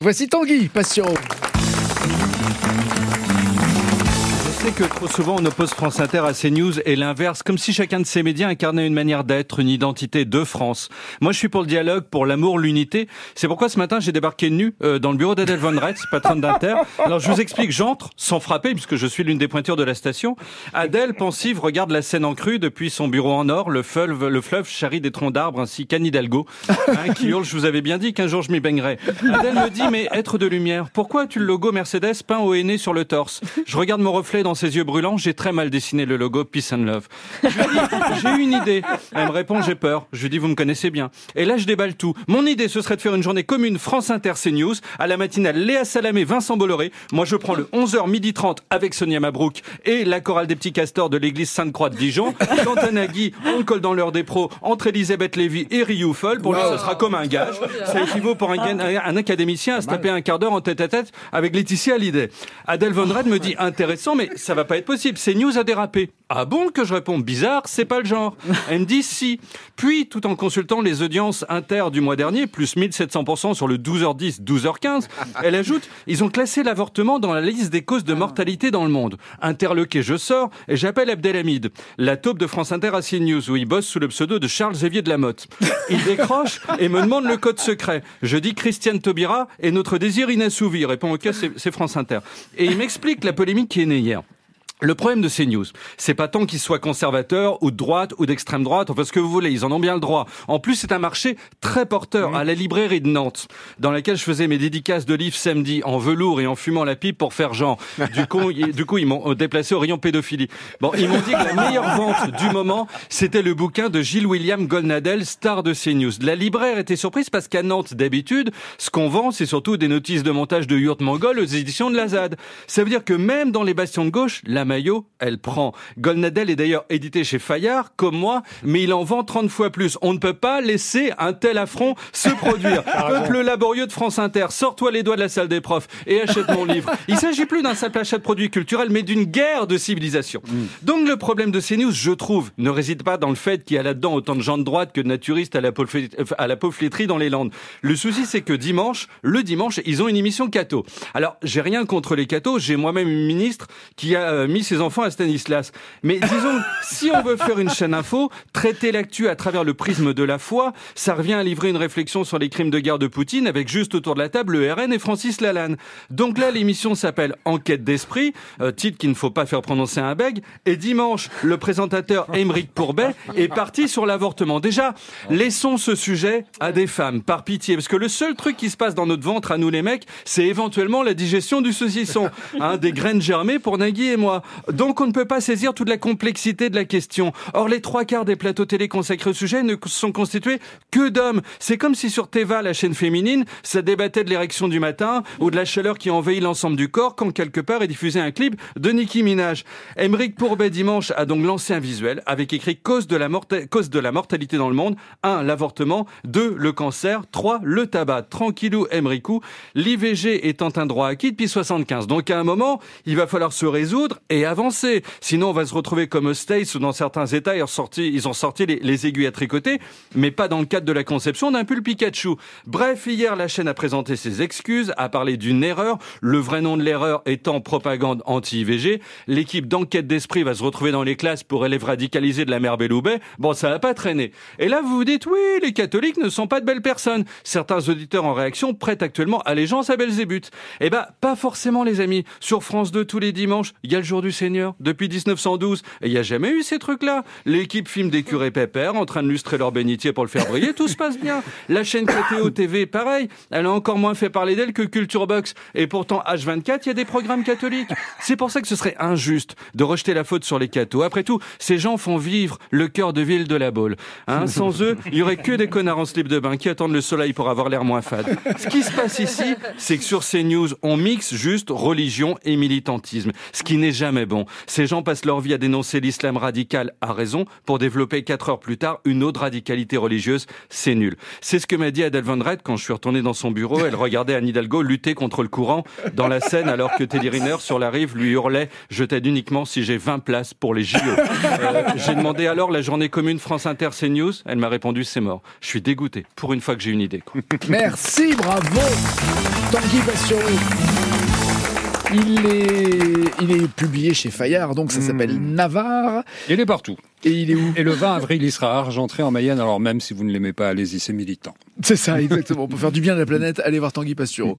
Voici Tanguy, passion. Sais que trop souvent on oppose France Inter à CNews et l'inverse, comme si chacun de ces médias incarnait une manière d'être, une identité de France. Moi je suis pour le dialogue, pour l'amour, l'unité. C'est pourquoi ce matin j'ai débarqué nu euh, dans le bureau d'Adèle Von Retz, patronne d'Inter. Alors je vous explique, j'entre sans frapper puisque je suis l'une des pointures de la station. Adèle, pensive, regarde la scène en crue depuis son bureau en or, le fleuve, le fleuve charrie des troncs d'arbres ainsi qu'Anne Hidalgo, hein, qui hurle, je vous avais bien dit qu'un jour je m'y baignerais. Adèle me dit, mais être de lumière, pourquoi as-tu le logo Mercedes peint au henné sur le torse? Je regarde mon reflet dans ses yeux brûlants, j'ai très mal dessiné le logo Peace and Love. J'ai une idée. Elle me répond, j'ai peur. Je lui dis, vous me connaissez bien. Et là, je déballe tout. Mon idée, ce serait de faire une journée commune France Inter CNews. À la matinale, Léa Salamé, Vincent Bolloré. Moi, je prends le 11h midi 30 avec Sonia Mabrouk et la chorale des petits castors de l'église Sainte-Croix de Dijon. Quant à Nagui, on le colle dans l'heure des pros entre Elisabeth Lévy et Rioufol. Pour lui, ce sera comme un gage. Ça équivaut pour un, un académicien à se taper un quart d'heure en tête à tête avec Laetitia Hallyday. Adèle Von Red me dit intéressant, mais ça va pas être possible. C'est news a dérapé. Ah bon que je réponds bizarre, c'est pas le genre. Elle me dit si. Puis, tout en consultant les audiences inter du mois dernier, plus 1700% sur le 12h10, 12h15, elle ajoute, ils ont classé l'avortement dans la liste des causes de mortalité dans le monde. Interloqué, je sors et j'appelle Abdelhamid, la taupe de France Inter à CNews, où il bosse sous le pseudo de Charles Xavier de la Motte. Il décroche et me demande le code secret. Je dis Christiane Taubira et notre désir inassouvi. Répond ok, c'est France Inter. Et il m'explique la polémique qui est née hier. Le problème de ces news, c'est pas tant qu'ils soient conservateurs ou de droite ou d'extrême droite, enfin ce que vous voulez, ils en ont bien le droit. En plus, c'est un marché très porteur à la librairie de Nantes, dans laquelle je faisais mes dédicaces de livres samedi en velours et en fumant la pipe pour faire genre. Du coup, du coup ils m'ont déplacé au rayon pédophilie. Bon, ils m'ont dit que la meilleure vente du moment, c'était le bouquin de Gilles William Golnadel, star de CNews. La libraire était surprise parce qu'à Nantes, d'habitude, ce qu'on vend, c'est surtout des notices de montage de Yurt Mongol aux éditions de la ZAD. Ça veut dire que même dans les bastions de gauche, la elle prend. Golnadel est d'ailleurs édité chez Fayard, comme moi, mais il en vend 30 fois plus. On ne peut pas laisser un tel affront se produire. Peuple laborieux de France Inter, sors-toi les doigts de la salle des profs et achète mon livre. Il s'agit plus d'un simple achat de produits culturels, mais d'une guerre de civilisation. Donc le problème de CNews, je trouve, ne réside pas dans le fait qu'il y a là-dedans autant de gens de droite que de naturistes à la, à la pauvre flétrie dans les Landes. Le souci, c'est que dimanche, le dimanche, ils ont une émission catho. Alors, j'ai rien contre les cathos, j'ai moi-même une ministre qui a euh, mis ses enfants à Stanislas. Mais disons, si on veut faire une chaîne info, traiter l'actu à travers le prisme de la foi, ça revient à livrer une réflexion sur les crimes de guerre de Poutine avec juste autour de la table le RN et Francis Lalanne. Donc là, l'émission s'appelle Enquête d'esprit, euh, titre qu'il ne faut pas faire prononcer un bègue. Et dimanche, le présentateur Émeric Pourbet est parti sur l'avortement. Déjà, laissons ce sujet à des femmes, par pitié, parce que le seul truc qui se passe dans notre ventre à nous les mecs, c'est éventuellement la digestion du saucisson, hein, des graines germées pour Nagui et moi. Donc on ne peut pas saisir toute la complexité de la question. Or, les trois quarts des plateaux télé consacrés au sujet ne sont constitués que d'hommes. C'est comme si sur Teva, la chaîne féminine, ça débattait de l'érection du matin ou de la chaleur qui envahit l'ensemble du corps quand quelque part est diffusé un clip de Nicki Minaj. Emeric Pourbet dimanche a donc lancé un visuel avec écrit cause de la, mortalité dans le monde. 1. L'avortement. 2. Le cancer. 3. Le tabac. Tranquillou Emericou. L'IVG étant un droit acquis depuis 75. Donc à un moment, il va falloir se résoudre et avancer. Sinon, on va se retrouver comme aux States où dans certains États, ils ont sorti, les, les, aiguilles à tricoter, mais pas dans le cadre de la conception d'un pull Pikachu. Bref, hier, la chaîne a présenté ses excuses, a parlé d'une erreur, le vrai nom de l'erreur étant propagande anti-IVG. L'équipe d'enquête d'esprit va se retrouver dans les classes pour élèves radicalisés de la mère Belloubet. Bon, ça va pas traîner. Et là, vous vous dites, oui, les catholiques ne sont pas de belles personnes. Certains auditeurs en réaction prêtent actuellement allégeance à Belzébuth. Eh ben, pas forcément, les amis. Sur France 2, tous les dimanches, il y a le jour du Seigneur. Depuis 1912. Et il n'y a jamais eu ces trucs-là. L'équipe filme des curés pépères en train de lustrer leur bénitier pour le faire briller. Tout se passe bien. La chaîne KTO TV, pareil. Elle a encore moins fait parler d'elle que Culture Box. Et pourtant, H24, il y a des programmes catholiques. C'est pour ça que ce serait injuste de rejeter la faute sur les cathos. Après tout, ces gens font vivre le cœur de ville de la Baule. Hein, sans eux, il y aurait que des connards en slip de bain qui attendent le soleil pour avoir l'air moins fade. Ce qui se passe ici, c'est que sur ces news, on mixe juste religion et militantisme. Ce qui n'est jamais jamais bon. Ces gens passent leur vie à dénoncer l'islam radical à raison pour développer quatre heures plus tard une autre radicalité religieuse. C'est nul. C'est ce que m'a dit Adèle Van quand je suis retourné dans son bureau. Elle regardait Anne Hidalgo lutter contre le courant dans la scène alors que Teddy Riner sur la rive lui hurlait « Je t'aide uniquement si j'ai 20 places pour les JO euh, J'ai demandé alors la journée commune France Inter CNews. Elle m'a répondu « C'est mort ». Je suis dégoûté. Pour une fois que j'ai une idée. Merci, bravo Tanguy Bastioro il est, il est publié chez Fayard, donc ça s'appelle hmm. Navarre. Il est partout. Et il est où? Et le 20 avril, il sera argentré en Mayenne. Alors même si vous ne l'aimez pas, allez-y, c'est militant. C'est ça, exactement. Pour faire du bien à la planète, allez voir Tanguy Pastureau.